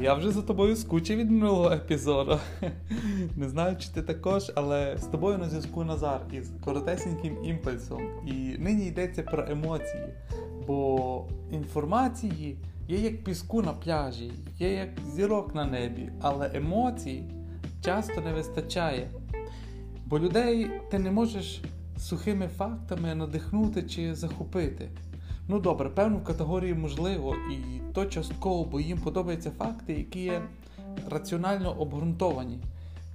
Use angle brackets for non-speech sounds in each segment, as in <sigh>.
я вже за тобою скучив від минулого епізоду. <laughs> Не знаю, чи ти також, але з тобою на зв'язку Назар із коротесеньким імпульсом. І нині йдеться про емоції. Бо інформації є як піску на пляжі, є як зірок на небі, але емоцій часто не вистачає. Бо людей ти не можеш сухими фактами надихнути чи захопити. Ну добре, певну категорію можливо, і то частково, бо їм подобаються факти, які є раціонально обґрунтовані.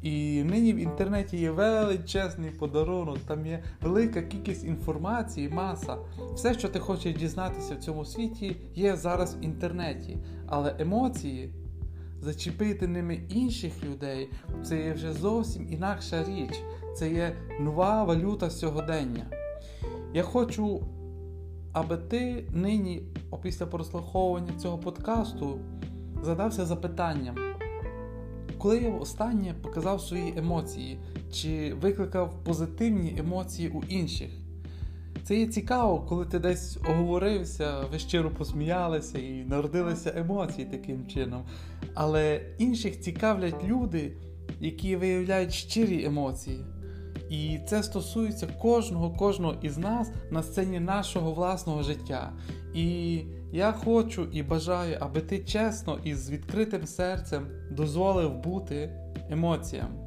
І нині в інтернеті є величезний подарунок, там є велика кількість інформації, маса. Все, що ти хочеш дізнатися в цьому світі, є зараз в інтернеті. Але емоції, зачепити ними інших людей, це є вже зовсім інакша річ. Це є нова валюта сьогодення. Я хочу аби ти нині, після прослуховування цього подкасту, задався запитанням, коли я останнє показав свої емоції, чи викликав позитивні емоції у інших. Це є цікаво, коли ти десь оговорився, ви щиро посміялися і народилися емоції таким чином. Але інших цікавлять люди, які виявляють щирі емоції. І це стосується кожного, кожного із нас на сцені нашого власного життя. І я хочу і бажаю, аби ти чесно і з відкритим серцем дозволив бути емоціям.